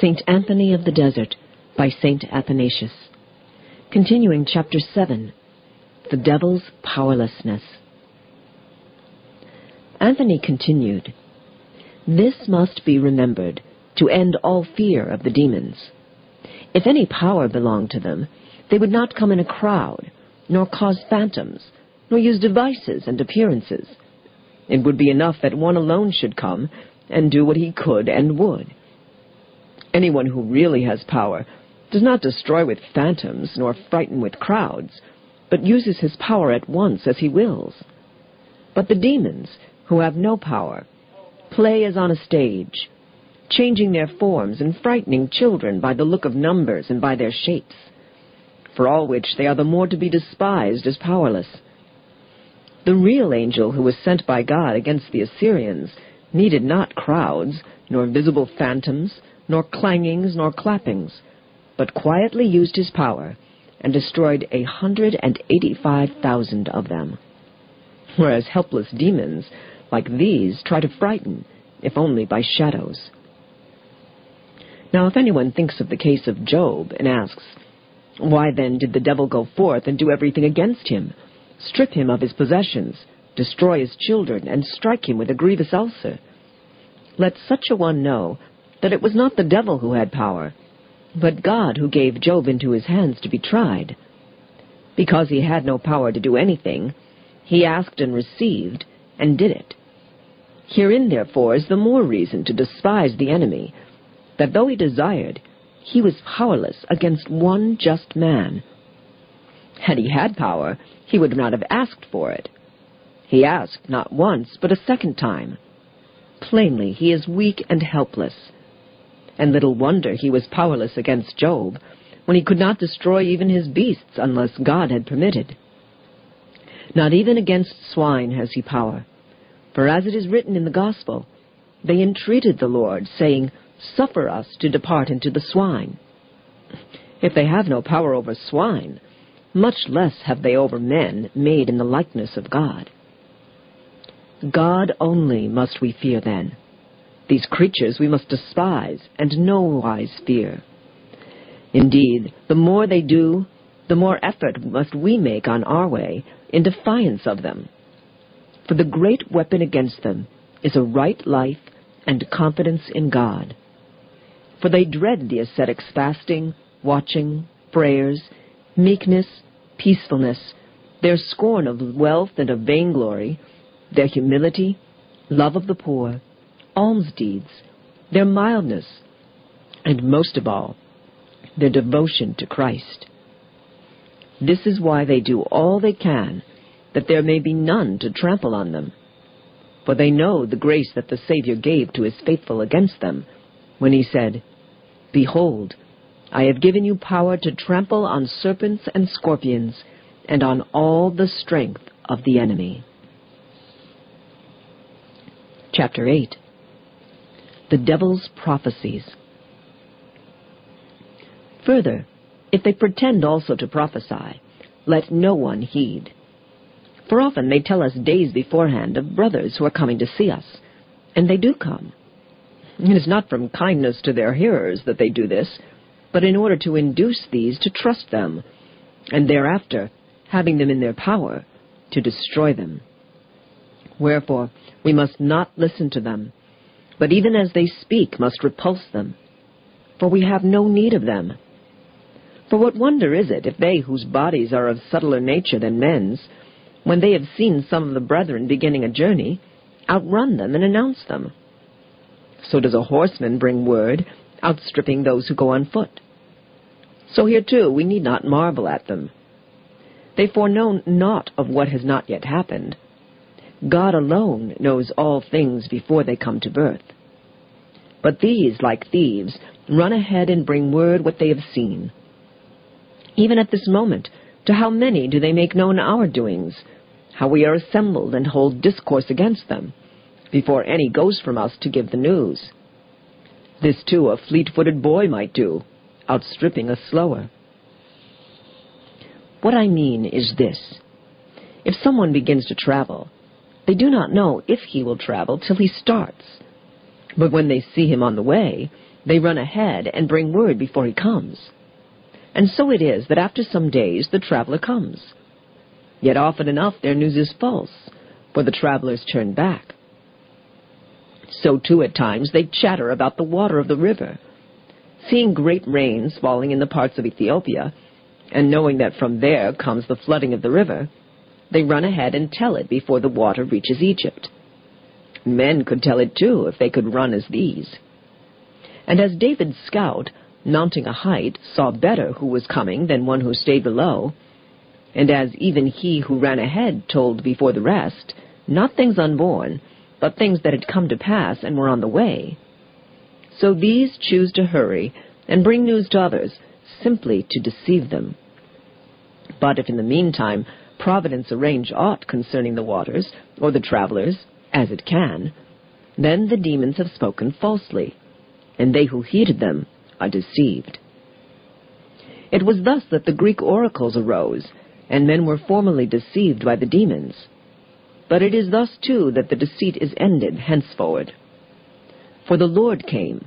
St. Anthony of the Desert by St. Athanasius. Continuing chapter 7 The Devil's Powerlessness. Anthony continued This must be remembered to end all fear of the demons. If any power belonged to them, they would not come in a crowd, nor cause phantoms, nor use devices and appearances. It would be enough that one alone should come and do what he could and would. Anyone who really has power does not destroy with phantoms nor frighten with crowds, but uses his power at once as he wills. But the demons, who have no power, play as on a stage, changing their forms and frightening children by the look of numbers and by their shapes, for all which they are the more to be despised as powerless. The real angel who was sent by God against the Assyrians needed not crowds, nor visible phantoms, nor clangings, nor clappings, but quietly used his power and destroyed a hundred and eighty-five thousand of them. Whereas helpless demons, like these, try to frighten, if only by shadows. Now, if anyone thinks of the case of Job and asks, Why then did the devil go forth and do everything against him, strip him of his possessions, destroy his children, and strike him with a grievous ulcer? Let such a one know that it was not the devil who had power, but God who gave Job into his hands to be tried. Because he had no power to do anything, he asked and received, and did it. Herein, therefore, is the more reason to despise the enemy, that though he desired, he was powerless against one just man. Had he had power, he would not have asked for it. He asked not once, but a second time. Plainly, he is weak and helpless. And little wonder he was powerless against Job, when he could not destroy even his beasts unless God had permitted. Not even against swine has he power. For as it is written in the Gospel, they entreated the Lord, saying, Suffer us to depart into the swine. If they have no power over swine, much less have they over men made in the likeness of God. God only must we fear then. These creatures we must despise and no wise fear. Indeed, the more they do, the more effort must we make on our way in defiance of them. For the great weapon against them is a right life and confidence in God for they dread the ascetic's fasting, watching, prayers, meekness, peacefulness, their scorn of wealth and of vainglory, their humility, love of the poor, alms deeds, their mildness, and most of all, their devotion to Christ. This is why they do all they can that there may be none to trample on them. For they know the grace that the Savior gave to his faithful against them when he said, Behold, I have given you power to trample on serpents and scorpions, and on all the strength of the enemy. Chapter 8 The Devil's Prophecies. Further, if they pretend also to prophesy, let no one heed. For often they tell us days beforehand of brothers who are coming to see us, and they do come. It is not from kindness to their hearers that they do this, but in order to induce these to trust them, and thereafter, having them in their power, to destroy them. Wherefore, we must not listen to them, but even as they speak must repulse them, for we have no need of them. For what wonder is it if they whose bodies are of subtler nature than men's, when they have seen some of the brethren beginning a journey, outrun them and announce them? So does a horseman bring word, outstripping those who go on foot. So here too we need not marvel at them. They foreknow naught of what has not yet happened. God alone knows all things before they come to birth. But these, like thieves, run ahead and bring word what they have seen. Even at this moment, to how many do they make known our doings, how we are assembled and hold discourse against them? before any goes from us to give the news. This, too, a fleet-footed boy might do, outstripping a slower. What I mean is this. If someone begins to travel, they do not know if he will travel till he starts. But when they see him on the way, They run ahead and bring word before he comes. And so it is that after some days the traveler comes. Yet often enough their news is false, for the travelers turn back. So too at times they chatter about the water of the river. Seeing great rains falling in the parts of Ethiopia, and knowing that from there comes the flooding of the river, they run ahead and tell it before the water reaches Egypt. Men could tell it too if they could run as these. And as David's scout, mounting a height, saw better who was coming than one who stayed below, and as even he who ran ahead told before the rest, not things unborn, but things that had come to pass and were on the way, so these choose to hurry and bring news to others, simply to deceive them. But if in the meantime Providence arrange aught concerning the waters, or the travelers, as it can, then the demons have spoken falsely, and they who heeded them are deceived. It was thus that the Greek oracles arose, and men were formerly deceived by the demons. But it is thus too that the deceit is ended henceforward. For the Lord came,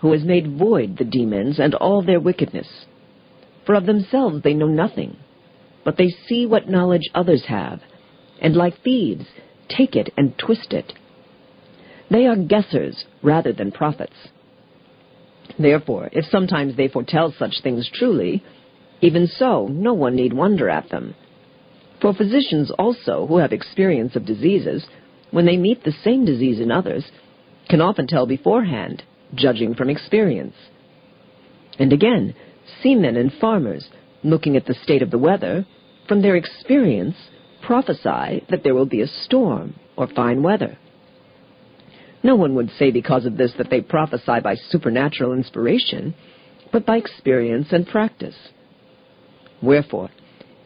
who has made void the demons and all their wickedness. For of themselves they know nothing, but they see what knowledge others have, and like thieves take it and twist it. They are guessers rather than prophets. Therefore, if sometimes they foretell such things truly, even so, no one need wonder at them. For physicians also, who have experience of diseases, when they meet the same disease in others, can often tell beforehand, judging from experience. And again, seamen and farmers, looking at the state of the weather, from their experience, prophesy that there will be a storm or fine weather. No one would say because of this that they prophesy by supernatural inspiration, but by experience and practice. Wherefore,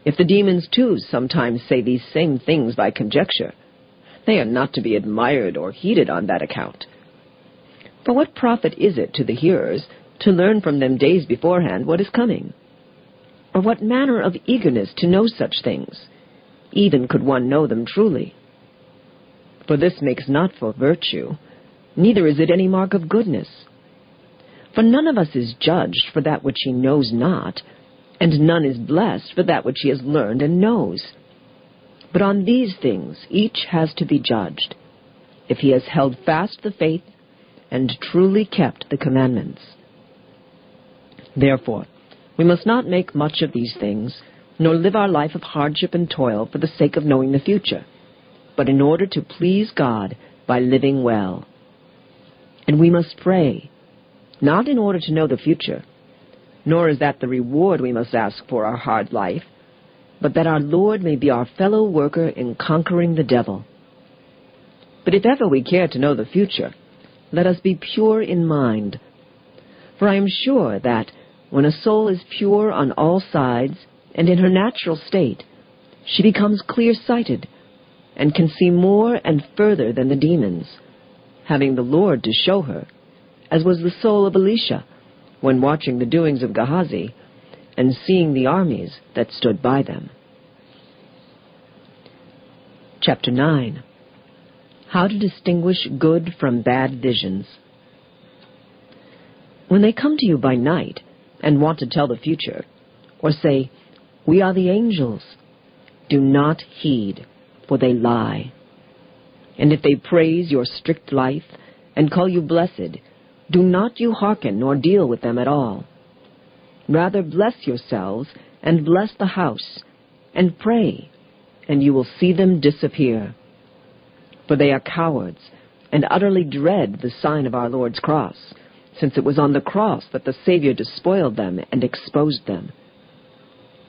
if the demons too sometimes say these same things by conjecture, they are not to be admired or heeded on that account. For what profit is it to the hearers to learn from them days beforehand what is coming? Or what manner of eagerness to know such things, even could one know them truly? For this makes not for virtue, neither is it any mark of goodness. For none of us is judged for that which he knows not, and none is blessed for that which he has learned and knows. But on these things each has to be judged, if he has held fast the faith and truly kept the commandments. Therefore, we must not make much of these things, nor live our life of hardship and toil for the sake of knowing the future, but in order to please God by living well. And we must pray, not in order to know the future, nor is that the reward we must ask for our hard life, but that our Lord may be our fellow worker in conquering the devil. But if ever we care to know the future, let us be pure in mind. For I am sure that when a soul is pure on all sides and in her natural state, she becomes clear-sighted and can see more and further than the demons, having the Lord to show her, as was the soul of Elisha when watching the doings of Gehazi and seeing the armies that stood by them. Chapter 9 How to Distinguish Good from Bad Visions. When they come to you by night and want to tell the future, or say, We are the angels, do not heed, for they lie. And if they praise your strict life and call you blessed, do not you hearken nor deal with them at all. Rather bless yourselves and bless the house, and pray, and you will see them disappear. For they are cowards, and utterly dread the sign of our Lord's cross, since it was on the cross that the Savior despoiled them and exposed them.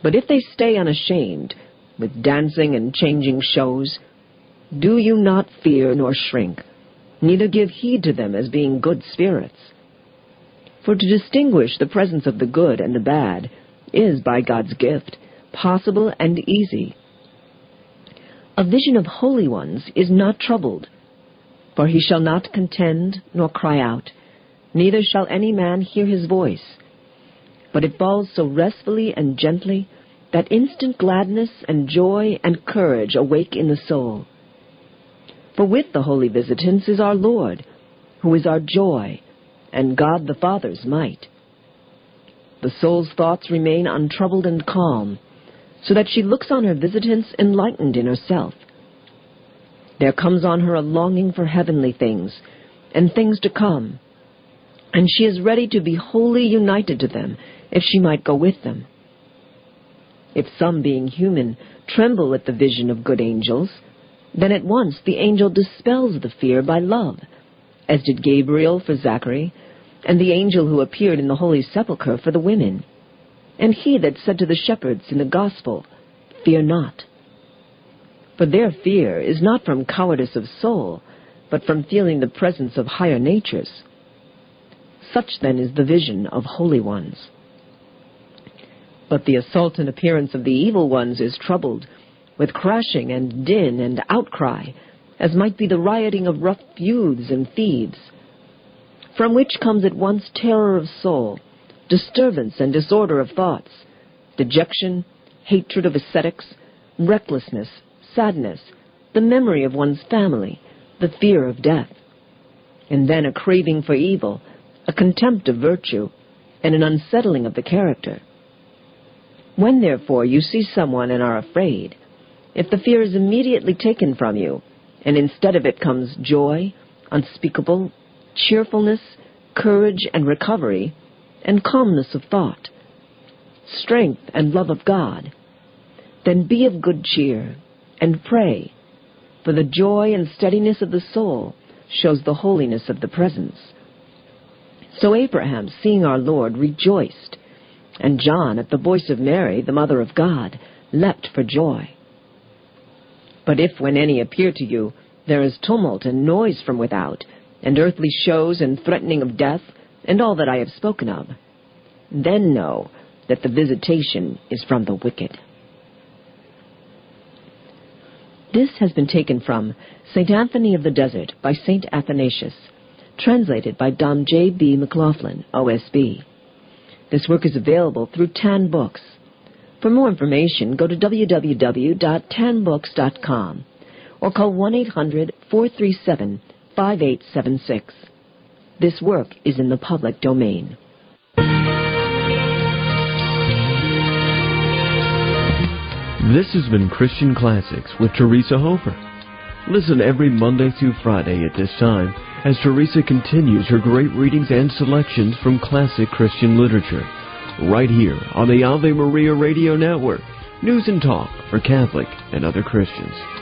But if they stay unashamed, with dancing and changing shows, do you not fear nor shrink, neither give heed to them as being good spirits. For to distinguish the presence of the good and the bad is, by God's gift, possible and easy. A vision of holy ones is not troubled, for he shall not contend nor cry out, neither shall any man hear his voice. But it falls so restfully and gently that instant gladness and joy and courage awake in the soul. For with the holy visitants is our Lord, who is our joy, and God the Father's might. The soul's thoughts remain untroubled and calm, so that she looks on her visitants enlightened in herself. There comes on her a longing for heavenly things and things to come, and she is ready to be wholly united to them if she might go with them. If some, being human, tremble at the vision of good angels, then at once the angel dispels the fear by love, as did Gabriel for Zachary, and the angel who appeared in the holy sepulchre for the women, and he that said to the shepherds in the gospel, Fear not. For their fear is not from cowardice of soul, but from feeling the presence of higher natures. Such then is the vision of holy ones. But the assault and appearance of the evil ones is troubled, with crashing and din and outcry, as might be the rioting of rough youths and thieves, from which comes at once terror of soul, disturbance and disorder of thoughts, dejection, hatred of ascetics, recklessness, sadness, the memory of one's family, the fear of death, and then a craving for evil, a contempt of virtue, and an unsettling of the character. When, therefore, you see someone and are afraid, if the fear is immediately taken from you, and instead of it comes joy, unspeakable, cheerfulness, courage and recovery, and calmness of thought, strength and love of God, then be of good cheer, and pray, for the joy and steadiness of the soul shows the holiness of the presence. So Abraham, seeing our Lord, rejoiced, and John, at the voice of Mary, the mother of God, leapt for joy. But if, when any appear to you, there is tumult and noise from without, and earthly shows and threatening of death, and all that I have spoken of, then know that the visitation is from the wicked. This has been taken from St. Anthony of the Desert by St. Athanasius, translated by Dom J. B. McLaughlin, OSB. This work is available through Tan Books. For more information, go to www.tanbooks.com or call 1-800-437-5876. This work is in the public domain. This has been Christian Classics with Teresa Hofer. Listen every Monday through Friday at this time as Teresa continues her great readings and selections from classic Christian literature. Right here on the Ave Maria Radio Network. News and talk for Catholic and other Christians.